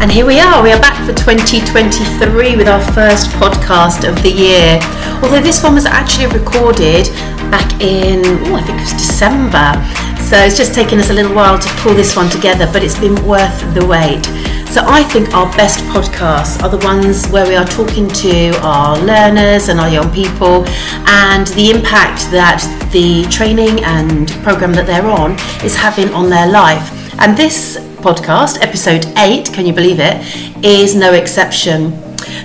And here we are, we are back for 2023 with our first podcast of the year. Although this one was actually recorded back in, oh, I think it was December. So it's just taken us a little while to pull this one together, but it's been worth the wait. So I think our best podcasts are the ones where we are talking to our learners and our young people and the impact that the training and program that they're on is having on their life. And this podcast, episode 8, can you believe it, is no exception.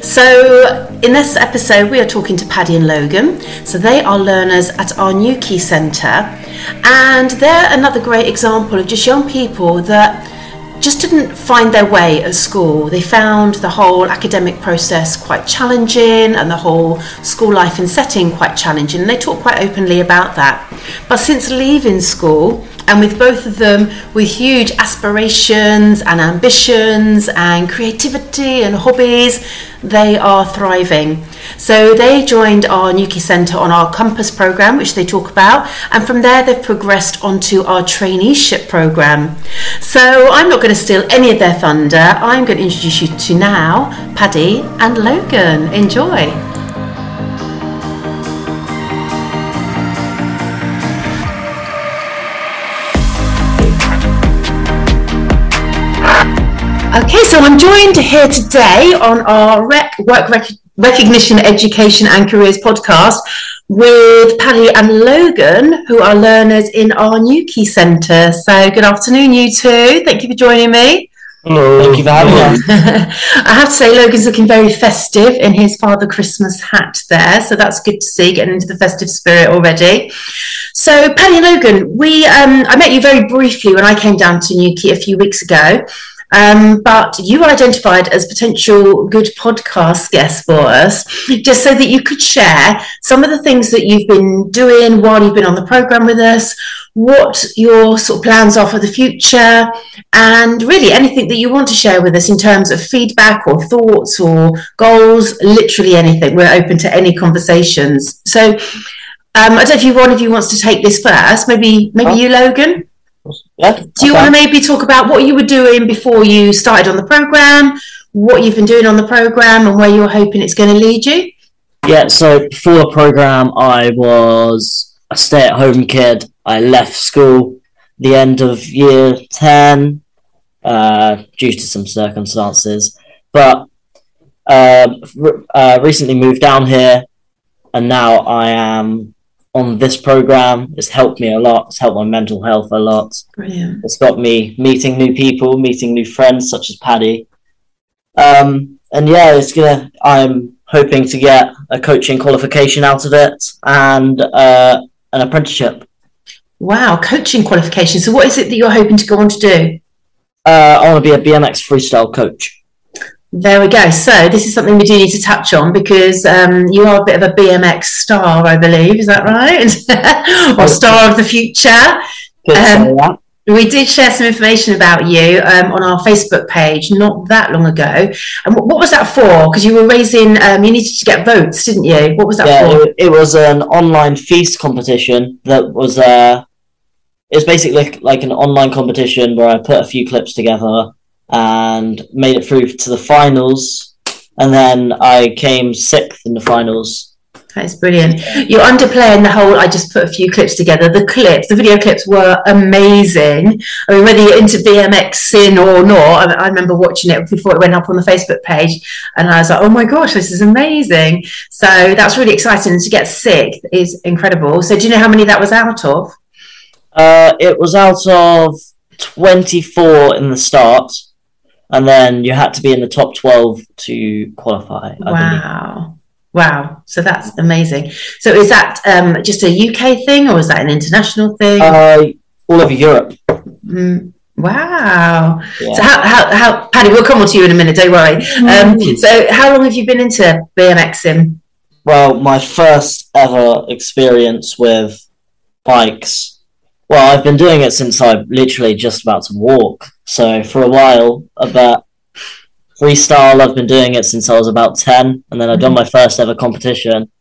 So, in this episode, we are talking to Paddy and Logan. So, they are learners at our Newquay Centre, and they're another great example of just young people that just didn't find their way at school. They found the whole academic process quite challenging and the whole school life and setting quite challenging. And they talk quite openly about that. But since leaving school, and with both of them with huge aspirations and ambitions and creativity and hobbies, they are thriving. So they joined our Newquay Centre on our Compass programme, which they talk about, and from there they've progressed onto our traineeship programme. So I'm not going to steal any of their thunder. I'm going to introduce you to now Paddy and Logan. Enjoy. Okay, so I'm joined here today on our rec- work rec- recognition, education, and careers podcast with Paddy and Logan, who are learners in our Newquay Centre. So, good afternoon, you two. Thank you for joining me. Hello. Thank you for having us. I have to say, Logan's looking very festive in his Father Christmas hat there, so that's good to see, getting into the festive spirit already. So, Paddy and Logan, we um, I met you very briefly when I came down to Newquay a few weeks ago. Um, but you identified as potential good podcast guests for us, just so that you could share some of the things that you've been doing while you've been on the program with us, what your sort of plans are for the future, and really anything that you want to share with us in terms of feedback or thoughts or goals, literally anything. We're open to any conversations. So um, I don't know if you one of you wants to take this first. Maybe maybe oh. you, Logan. Yeah. Do you okay. want to maybe talk about what you were doing before you started on the program, what you've been doing on the program, and where you're hoping it's going to lead you? Yeah. So before the program, I was a stay-at-home kid. I left school the end of year ten uh, due to some circumstances, but uh, uh, recently moved down here, and now I am on this program. It's helped me a lot. It's helped my mental health a lot. Brilliant. It's got me meeting new people, meeting new friends such as Paddy. Um, and yeah, it's gonna. I'm hoping to get a coaching qualification out of it and uh, an apprenticeship. Wow, coaching qualification. So, what is it that you're hoping to go on to do? Uh, I want to be a BMX freestyle coach. There we go. So this is something we do need to touch on because um, you are a bit of a BMX star, I believe. Is that right? or star of the future. Um, we did share some information about you um, on our Facebook page not that long ago. And what, what was that for? Because you were raising, um, you needed to get votes, didn't you? What was that yeah, for? It, it was an online feast competition that was. Uh, it was basically like an online competition where I put a few clips together and made it through to the finals. And then I came sixth in the finals. That's brilliant. You're underplaying the whole. I just put a few clips together. The clips, the video clips were amazing. I mean, whether you're into BMXing or not, I, I remember watching it before it went up on the Facebook page, and I was like, "Oh my gosh, this is amazing!" So that's really exciting. To get sixth is incredible. So, do you know how many that was out of? Uh, it was out of 24 in the start and then you had to be in the top 12 to qualify. wow. Wow. So that's amazing. So is that um, just a UK thing or is that an international thing? Uh, all over Europe. Mm. Wow. Yeah. So how, how, how, Paddy, we'll come on to you in a minute, don't worry. Um, mm. so how long have you been into BMXing? Well, my first ever experience with bikes well, I've been doing it since I'm literally just about to walk. So for a while, about freestyle, I've been doing it since I was about ten, and then I've done mm-hmm. my first ever competition,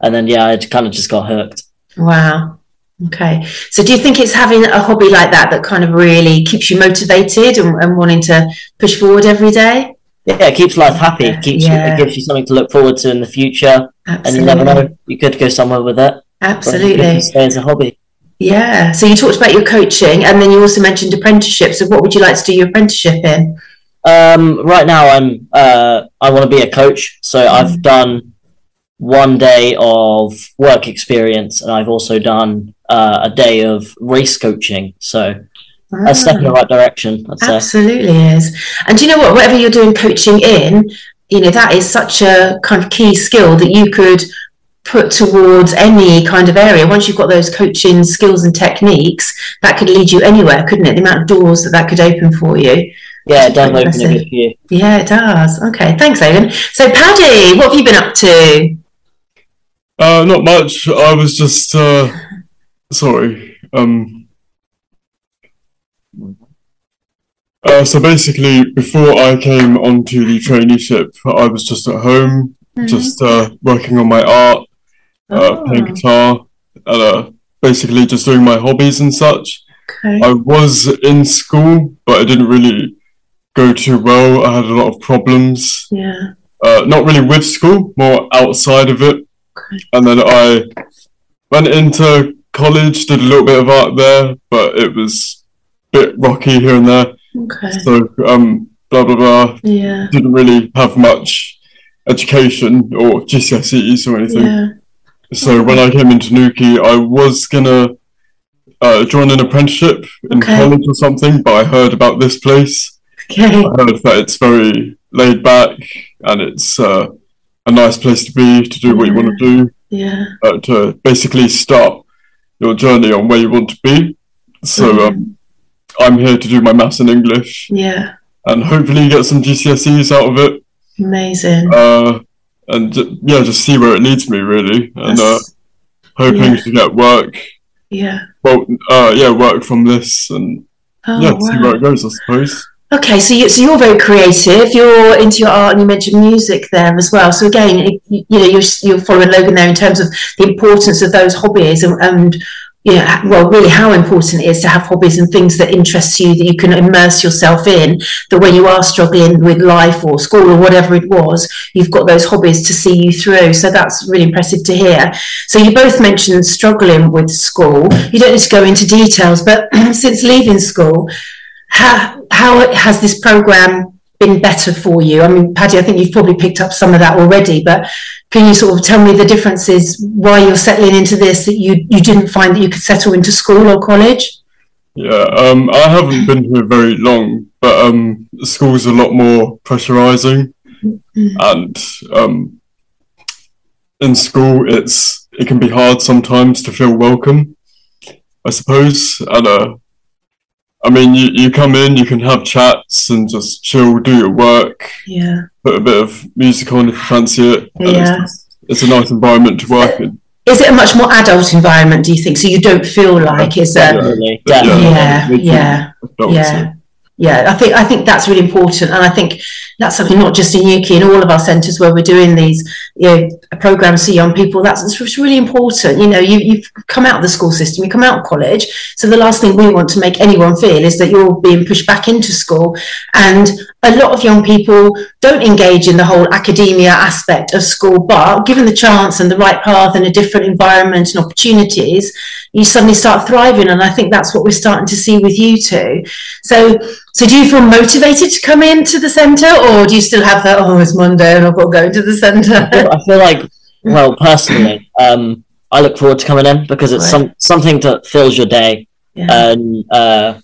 and then yeah, I kind of just got hooked. Wow. Okay. So do you think it's having a hobby like that that kind of really keeps you motivated and, and wanting to push forward every day? Yeah, it keeps life happy. It keeps yeah. it gives you something to look forward to in the future, and you never know. You could go somewhere with it. Absolutely. stay as a hobby. Yeah. So you talked about your coaching and then you also mentioned apprenticeship. So what would you like to do your apprenticeship in? Um, right now, I'm uh, I want to be a coach, so Mm. I've done one day of work experience, and I've also done uh, a day of race coaching. So a step in the Ah, right direction, I'd say. absolutely is. And do you know what? Whatever you're doing coaching in, you know, that is such a kind of key skill that you could put towards any kind of area. Once you've got those coaching skills and techniques, that could lead you anywhere, couldn't it? The amount of doors that that could open for you. Yeah, it does open a Impressive. good few. Yeah, it does. Okay, thanks, Aidan. So, Paddy, what have you been up to? Uh, not much. I was just uh, sorry. Um, uh, so basically, before I came onto the traineeship, I was just at home, just uh, working on my art, uh, playing Oh, guitar, and uh, basically just doing my hobbies and such. okay. I was in school, but it didn't really go too well. I had a lot of problems. Yeah. Uh, not really with school, more outside of it. Okay. And then I went into college, did a little bit of art there, but it was a bit rocky here and there. Okay. So, um, blah blah blah. Yeah. Didn't really have much education or GCSEs or anything. Yeah. So when I came into Newquay, I was gonna uh, join an apprenticeship in Okay. college or something, but I heard about this place. Okay. I heard that it's very laid back and it's uh, a nice place to be to do what you want to do, Yeah. uh, to basically start your journey on where you want to be. So Mhm. um, I'm here to do my maths and English Yeah. and hopefully get some GCSEs out of it. Amazing. Uh, and yeah, just see where it leads me really, and uh, hoping yeah. to get work. yeah. Well, uh, yeah, work from this and Oh, yeah, see where it goes, I suppose. Okay, so you, so you're very creative. You're into your art, and you mentioned music there as well. So again, you, you know, you're you're following Logan there in terms of the importance of those hobbies, and, and you know, well, really how important it is to have hobbies and things that interest you that you can immerse yourself in. That when you are struggling with life or school or whatever it was, you've got those hobbies to see you through. So that's really impressive to hear. So you both mentioned struggling with school. You don't need to go into details, but since leaving school, how how has this program been better for you? I mean, Paddy, I think you've probably picked up some of that already, but can you sort of tell me the differences why you're settling into this that you you didn't find that you could settle into school or college? Yeah, um, I haven't been here very long, but um, school's a lot more pressurizing, and um, in school it's it can be hard sometimes to feel welcome, I suppose. And uh, I mean, you you come in, you can have chats and just chill, do your work, Yeah, put a bit of music on if you fancy it. yeah. it's, it's a nice environment to work in. Is it a much more adult environment? Do you think so? You don't feel like it's a Definitely, But definitely. yeah, yeah. yeah yeah i think i think that's really important and i think that's something not just in Newquay in all of our centres where we're doing these you know programs for young people that's it's really important you know you, you've come out of the school system you come out of college so the last thing we want to make anyone feel is that you're being pushed back into school and a lot of young people don't engage in the whole academia aspect of school but given the chance and the right path and a different environment and opportunities you suddenly start thriving and i think that's what we're starting to see with you two so so do you feel motivated to come into the centre or do you still have that, oh, it's Monday and I've got to go into the I centre? feel, I feel like, well, personally, um, I look forward to coming in because it's some something that fills your day, yeah. and uh,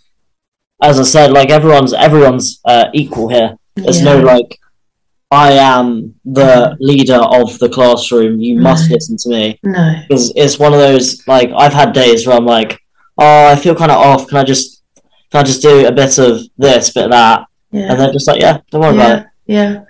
as I said, like everyone's everyone's uh, equal here. There's no like, I am the mm. leader of the classroom. You mm. must Right. listen to me No. because it's one of those like I've had days where I'm like, oh, I feel kind of off. Can I just can I just do a bit of this, bit of that, Yeah. and they're just like, yeah, don't worry about it. Yeah.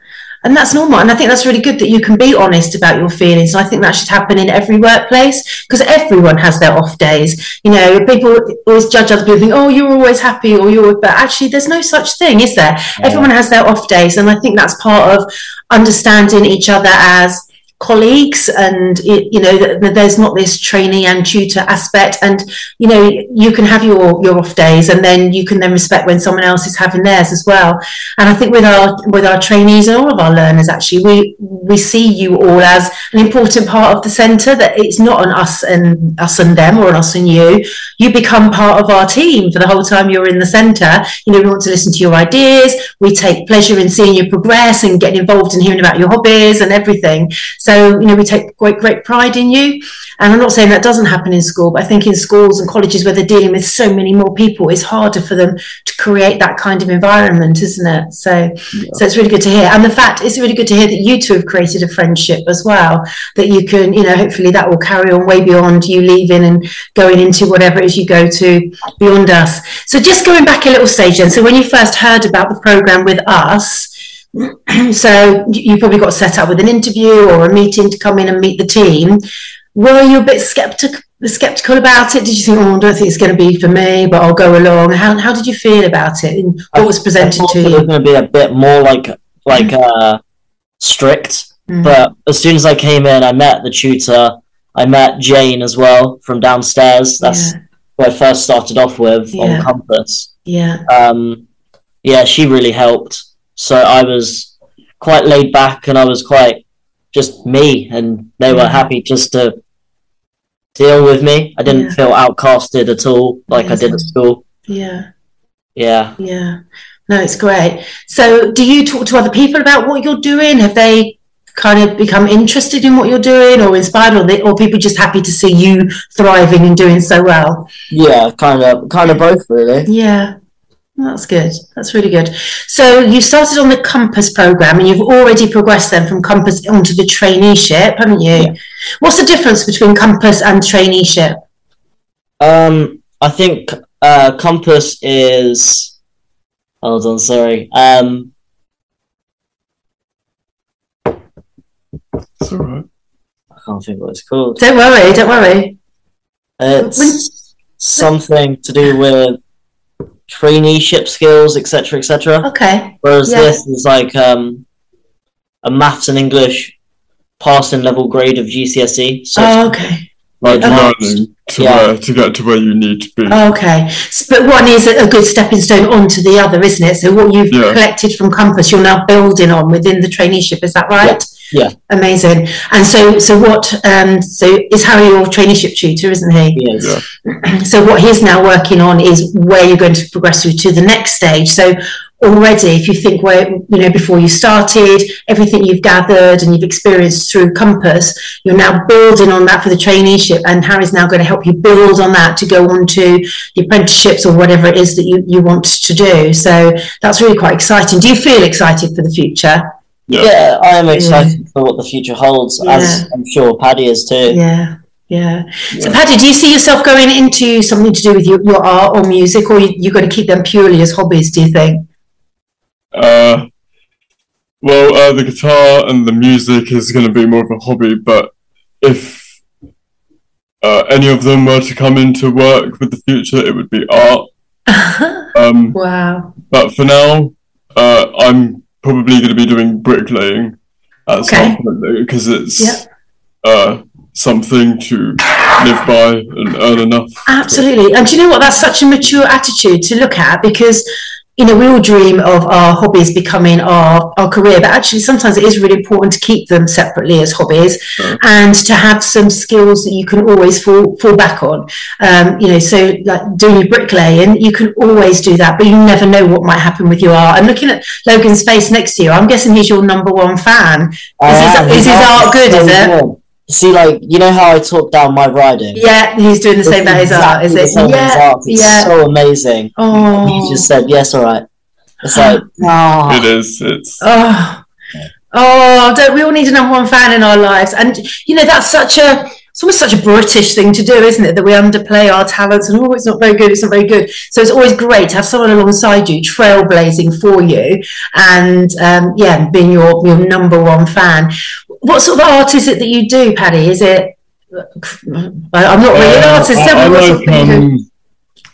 And that's normal. And I think that's really good that you can be honest about your feelings. And I think that should happen in every workplace because everyone has their off days. You know, people always judge other people, think, oh, you're always happy or you're, but actually, there's no such thing, is there? Everyone has their off days. And I think that's part of understanding each other as colleagues and you know there's not this trainee and tutor aspect. And you know you can have your your off days and then you can then respect when someone else is having theirs as well. And i think with our with our trainees and all of our learners actually we we see you all as an important part of the center that it's not on us and us and them or an us and you. You become part of our team for the whole time you're in the center you know we want to listen to your ideas. We take pleasure in seeing you progress and getting involved in hearing about your hobbies and everything so, you know, we take great, great pride in you. And I'm not saying that doesn't happen in school, but I think in schools and colleges where they're dealing with so many more people, it's harder for them to create that kind of environment, isn't it? So, yeah. so it's really good to hear. And the fact it's really good to hear that you two have created a friendship as well, that you can, you know, hopefully that will carry on way beyond you leaving and going into whatever it is you go to beyond us. So just going back a little stage then. So when you first heard about the program with us, so you probably got set up with an interview or a meeting to come in and meet the team. Were you a bit skeptical skeptical about it? Did you think, oh, I don't think it's going to be for me, but I'll go along? How, how did you feel about it? And what was presented to you? It was going to be a bit more like like uh, strict, mm. but as soon as I came in, I met the tutor. I met Jane as well from downstairs. That's yeah. who I first started off with yeah. on Compass. Yeah. Um, yeah, she really helped. So I was quite laid back and I was quite just me, and they were mm-hmm. happy just to deal with me. I didn't yeah. feel outcasted at all like Amazing. I did at school. Yeah. Yeah. Yeah. No, it's great. So, do you talk to other people about what you're doing? Have they kind of become interested in what you're doing or inspired or, they, or people just happy to see you thriving and doing so well yeah kind of kind of both really yeah that's good. That's really good. So you started on the Compass program, and you've already progressed then from Compass onto the traineeship, haven't you? Yeah. What's the difference between Compass and traineeship? Um, I think uh, Compass is. Hold on, sorry. Um, it's all right. I can't think what it's called. Don't worry. Don't worry. It's when... something to do with traineeship skills, etc., etc. Okay. Whereas yeah. this is like um, a maths and English passing level grade of GCSE. So oh, okay. Like learning to yeah. where to get to where you need to be. Okay, but one is a good stepping stone onto the other, isn't it? So what you've yeah. collected from Compass, you're now building on within the traineeship. Is that right? Yeah. Amazing. And so, so what? Um, so is Harry your traineeship tutor, isn't he? Yes. Yeah. So what he's now working on is where you're going to progress through to the next stage. So already, if you think where you know before you started, everything you've gathered and you've experienced through Compass, you're now building on that for the traineeship, and Harry's now going to help you build on that to go on to the apprenticeships or whatever it is that you, you want to do. So that's really quite exciting. Do you feel excited for the future? Yeah, yeah I am excited yeah. for what the future holds, yeah. as I'm sure Paddy is too. Yeah. Yeah. So, Paddy, do you see yourself going into something to do with your, your art or music, or you, you're going to keep them purely as hobbies? Do you think? Uh, well, uh, the guitar and the music is going to be more of a hobby, but if uh, any of them were to come into work with the future, it would be art. um, wow. But for now, uh, I'm probably going to be doing bricklaying at okay. some point because it's yep. uh, something to live by and earn enough. Absolutely. And do you know what? That's such a mature attitude to look at because you know, we all dream of our hobbies becoming our, our career, but actually sometimes it is really important to keep them separately as hobbies sure. and to have some skills that you can always fall, fall back on. Um, you know, so like doing your bricklaying, you can always do that, but you never know what might happen with your art. And looking at Logan's face next to you, I'm guessing he's your number one fan. Is, his, is his art good, is it? See, like you know how I talk down my writing. Yeah, he's doing the same about his art. Is it? Yeah, it's yeah. so amazing. Oh, he just said yes. All right. It's like oh. it is. It's oh. Oh, don't we all need a number one fan in our lives? And you know that's such a it's almost such a British thing to do, isn't it? That we underplay our talents and oh, it's not very good, it's not very good. So it's always great to have someone alongside you, trailblazing for you, and um, yeah, being your your number one fan what sort of art is it that you do, Paddy? Is it? I'm not really an uh, artist. I, I like, um,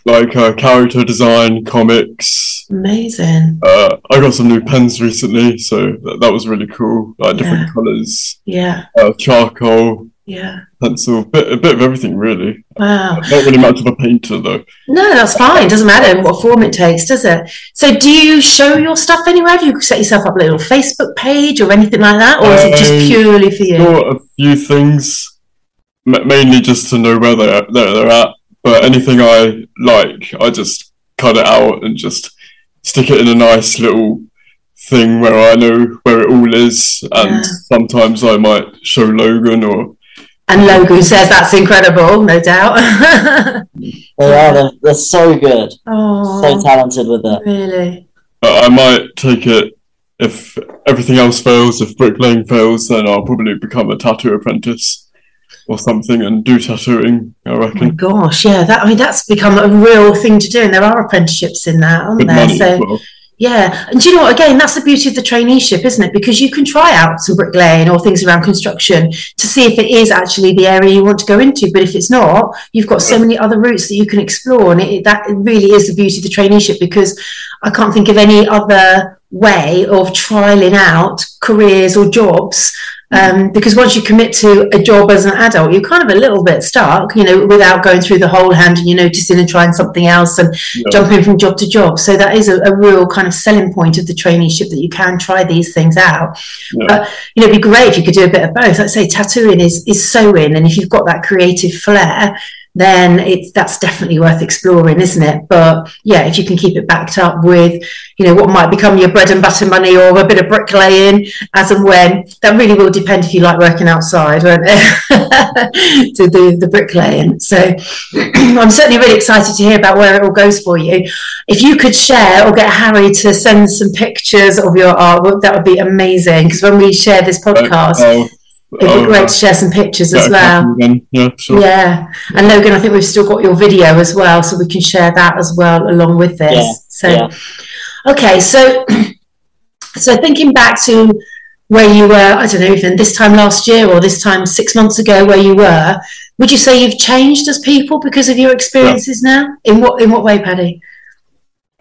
like uh, character design, comics, Amazing. Uh, I got some new pens recently, so that, that was really cool. Like different Yeah. colours, Yeah. uh, charcoal, Yeah. pencil, bit, a bit of everything really. Wow. Not really much of a painter though. No, that's fine. Doesn't matter what form it takes, does it? So, do you show your stuff anywhere? Have you set yourself up a little Facebook page or anything like that, or is it just Um, purely for you? Got a few things, mainly just to know where they're, they're, they're at. But anything I like, I just cut it out and just stick it in a nice little thing where I know where it all is. And Yeah. sometimes I might show Logan or And Logan says that's incredible, no doubt. They are. They're, they're so good. Oh, So oh, talented with it. really? But I might take it if everything else fails. If bricklaying fails, then I'll probably become a tattoo apprentice or something and do tattooing. I Oh my reckon. gosh, yeah. That I mean, that's become a real thing to do, and there are apprenticeships in that, aren't Good there? money So, as well. Yeah, and do you know what? Again, that's the beauty of the traineeship, isn't it? Because you can try out some bricklaying or things around construction to see if it is actually the area you want to go into. But if it's not, you've got so many other routes that you can explore, and it, that really is the beauty of the traineeship. Because I can't think of any other way of trialing out careers or jobs. Um, because once you commit to a job as an adult, you're kind of a little bit stuck, you know, without going through the whole hand and you're noticing and trying something else and jumping from job to job. So that is a, a real kind of selling point of the traineeship that you can try these things out. But you know, it'd be great if you could do a bit of both. Like I say, tattooing is is sewing, and if you've got that creative flair, then it's that's definitely worth exploring, isn't it? But yeah, if you can keep it backed up with, you know, what might become your bread and butter money or a bit of bricklaying as and when, that really will depend if you like working outside, won't it? to do the bricklaying. So I'm certainly really excited to hear about where it all goes for you. If you could share or get Harry to send some pictures of your artwork, that would be amazing. Because when we share this uh, podcast, Oh, it'd be oh, great to share some pictures as well. Yeah, sure. Yeah, and Logan, I think we've still got your video as well, so we can share that as well along with this. Yeah, so, yeah. okay, so so thinking back to where you were, I don't know, even this time last year or this time six months ago, where you were, would you say you've changed as people because of your experiences now? In what in what way, Paddy?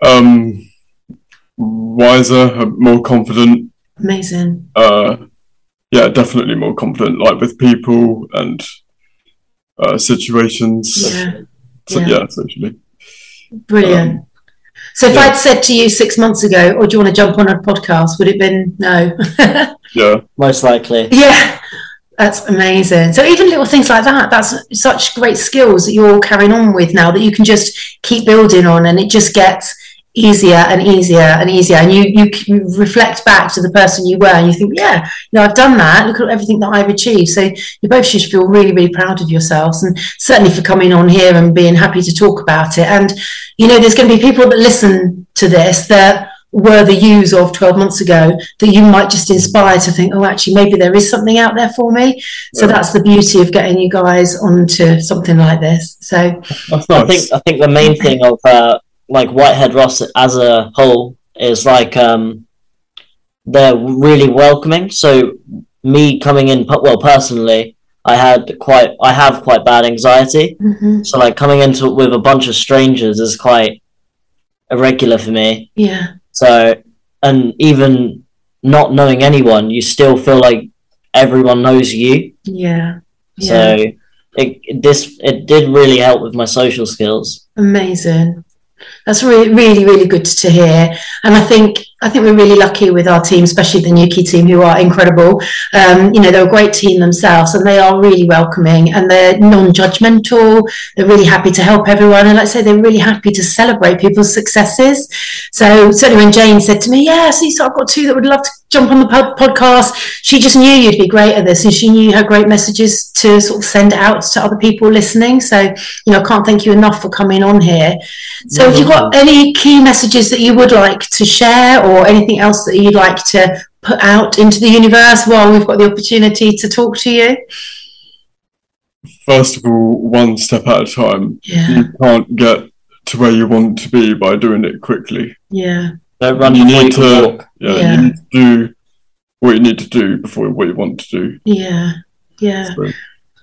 Um, wiser, more confident. Amazing. Uh, yeah, definitely more confident, like with people and uh, situations. Yeah, So, yeah. yeah, socially. brilliant. so if yeah. I'd said to you six months ago, "Or do you want to jump on a podcast?" Would it have been no? Yeah, Most likely. Yeah, that's amazing. So even little things like that, that's such great skills that you're all carrying on with now that you can just keep building on, and it just gets easier and easier and easier. And you you, c- reflect back to the person you were, and you think, yeah, you know, I've done that. Look at everything that I've achieved. So you both should feel really, really proud of yourselves, and certainly for coming on here and being happy to talk about it. And you know, there's going to be people that listen to this that were the yous of 12 months ago that you might just inspire to think, oh, actually, maybe there is something out there for me. So Yeah. that's the beauty of getting you guys onto something like this. So, that's I think I think the main thing of uh, like Whitehead Ross as a whole is like um, they're really welcoming. So me coming in, well, personally, I had quite I have quite bad anxiety. mhm, So like coming into it with a bunch of strangers is quite irregular for me. yeah, So and even not knowing anyone, you still feel like everyone knows you. yeah, yeah. So it, it this it did really help with my social skills. Amazing. That's really, really, really good to hear. And I think I think we're really lucky with our team, especially the Newquay team, who are incredible. Um, you know, they're a great team themselves, and they are really welcoming and they're non-judgmental. They're really happy to help everyone, and like I say, they're really happy to celebrate people's successes. So certainly, when Jane said to me, "Yeah, see, so I've got two that would love to jump on the pod- podcast," she just knew you'd be great at this, and she knew had great messages to sort of send out to other people listening. So you know, I can't thank you enough for coming on here. So, have you got um, any key messages that you would like to share, or anything else that you'd like to put out into the universe while we've got the opportunity to talk to you? First of all, one step at a time. Yeah, You can't get to where you want to be by doing it quickly. yeah, Don't run You need to, walk. yeah, Yeah. you need to do what you need to do before what you want to do. yeah, yeah. So,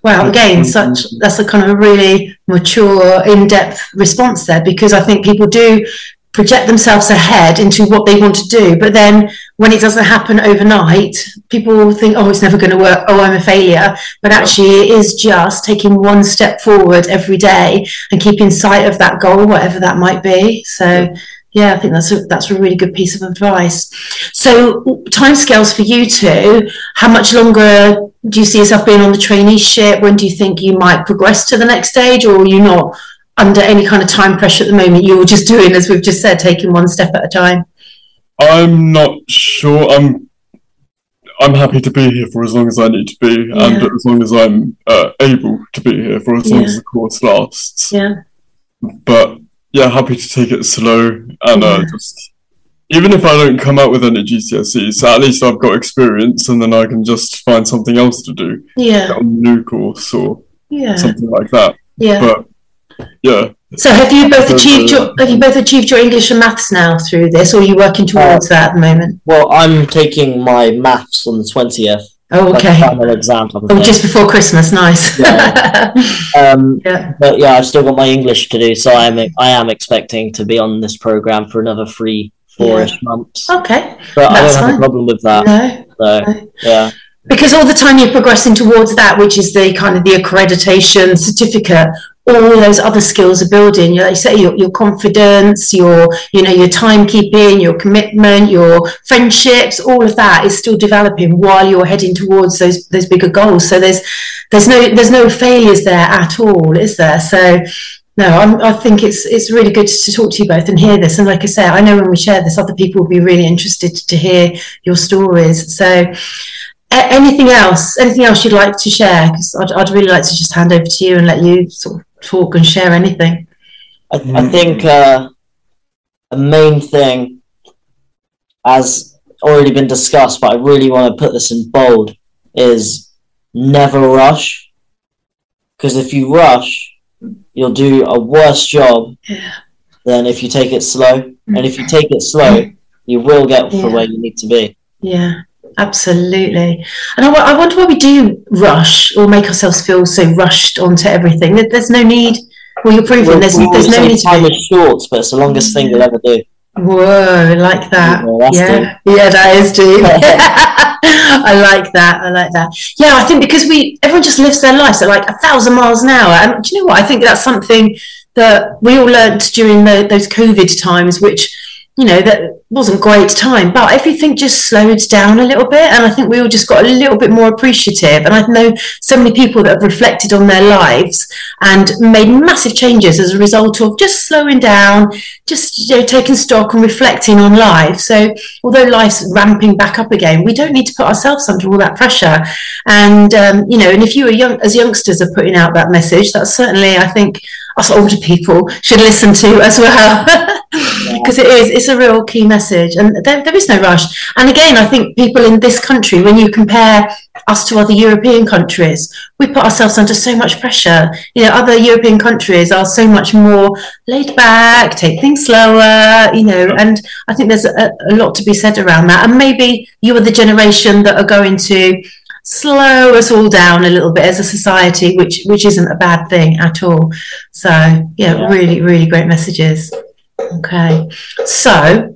Wow, again, such that's a kind of a really mature, in-depth response there because I think people do project themselves ahead into what they want to do. But then when it doesn't happen overnight, people think, oh, it's never going to work. Oh, I'm a failure. But actually, it is just taking one step forward every day and keeping sight of that goal, whatever that might be. So, yeah, I think that's a, that's a really good piece of advice. So, timescales for you two, how much longer do you see yourself being on the traineeship? When do you think you might progress to the next stage, or are you not under any kind of time pressure at the moment? You're just doing, as we've just said, taking one step at a time. I'm not sure. I'm I'm happy to be here for as long as I need to be, Yeah. and as long as I'm uh, able to be here for as long Yeah. as the course lasts. Yeah. But yeah, happy to take it slow and uh, Yeah. just even if I don't come out with any GCSEs, at least I've got experience, and then I can just find something else to do Yeah. on a new course or Yeah. something like that. Yeah. But yeah, So have you both Because, achieved uh, your have you both achieved your English and maths now through this, or are you working towards that at the moment? Well, I'm taking my maths on the twentieth. Oh, okay. Final exam type of Oh, thing. just before Christmas. Nice. Yeah. Um, yeah. but yeah, I've still got my English to do, so I am I am expecting to be on this program for another three, four-ish months. Okay. But I don't have fine. a problem with that. No. So no. yeah, Because all the time you're progressing towards that, which is the kind of the accreditation certificate, all those other skills are building. You know, you say your, your confidence, your you know your timekeeping, your commitment, your friendships, all of that is still developing while you're heading towards those those bigger goals. So there's there's no there's no failures there at all, is there? So no, I'm, I think it's it's really good to talk to you both and hear this. And like I say, I know when we share this, other people will be really interested to hear your stories. So anything else? Anything else you'd like to share? Because I'd, I'd really like to just hand over to you and let you sort of talk and share anything. I, I think uh, a main thing, as already been discussed, but I really want to put this in bold, is never rush. Because if you rush, you'll do a worse job Yeah. than if you take it slow. And if you take it slow, you will get for where you need to be. Yeah, absolutely. And I, I wonder why we do rush or make ourselves feel so rushed onto everything. There's no need. Well, you're proving Well, there's we there's no need to time be. is short, but it's the longest thing you'll ever do. Whoa, I like that. Yeah, yeah, yeah, that is deep. I like that. I like that. Yeah, I think because we everyone just lives their lives at like a thousand miles an hour, and do you know what? I think that's something that we all learnt during the, those COVID times, which you know that wasn't great time, but everything just slowed down a little bit, and I think we all just got a little bit more appreciative. And I know so many people that have reflected on their lives and made massive changes as a result of just slowing down, just you know, taking stock and reflecting on life. So although life's ramping back up again, we don't need to put ourselves under all that pressure. And um, you know, and if you are young as youngsters are putting out that message, that's certainly I think us older people should listen to as well. Because it is, it's a real key message, and there, there is no rush. And again, I think people in this country, when you compare us to other European countries, we put ourselves under so much pressure. You know, other European countries are so much more laid back, take things slower, you know, and I think there's a, a lot to be said around that. And maybe you are the generation that are going to slow us all down a little bit as a society, which which isn't a bad thing at all. So yeah, Yeah. really, really great messages. Okay, so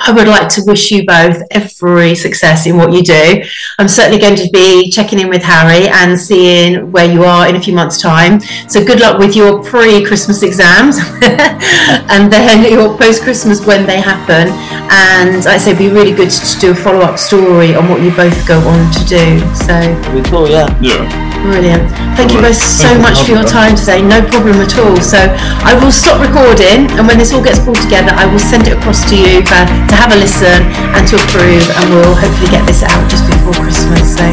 I would like to wish you both every success in what you do. I'm certainly going to be checking in with Harry and seeing where you are in a few months' time. So good luck with your pre-Christmas exams and then your post-Christmas when they happen. And I say it'd be really good to do a follow-up story on what you both go on to do. So It'd be cool, yeah. yeah. Brilliant. Thank you Alright, both so thank much for your time today. No problem at all. So I will stop recording and when this all gets pulled together, I will send it across to you for, to have a listen and to approve and we'll hopefully get this out just before Christmas. So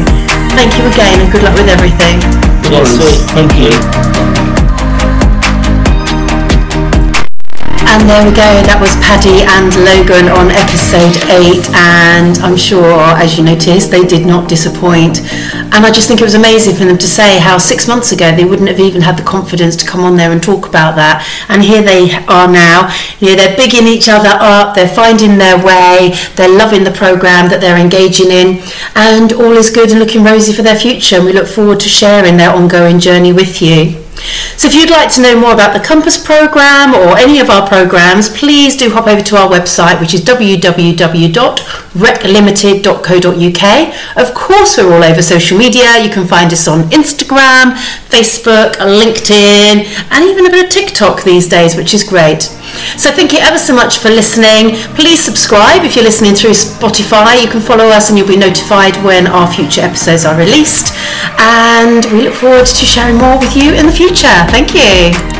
thank you again and good luck with everything. Thank you. And there we go, that was Paddy and Logan on episode 8 and I'm sure as you noticed they did not disappoint. And I just think it was amazing for them to say how six months ago they wouldn't have even had the confidence to come on there and talk about that. And here they are now, you know, they're bigging each other up, they're finding their way, they're loving the programme that they're engaging in. And all is good and looking rosy for their future. And we look forward to sharing their ongoing journey with you. So if you'd like to know more about the Compass programme or any of our programmes, please do hop over to our website, which is www.reclimited.co.uk. Of course, we're all over social media. You can find us on Instagram, Facebook, LinkedIn, and even a bit of TikTok these days, which is great. So thank you ever so much for listening. Please subscribe if you're listening through Spotify. You can follow us and you'll be notified when our future episodes are released. And we look forward to sharing more with you in the future. Thank you.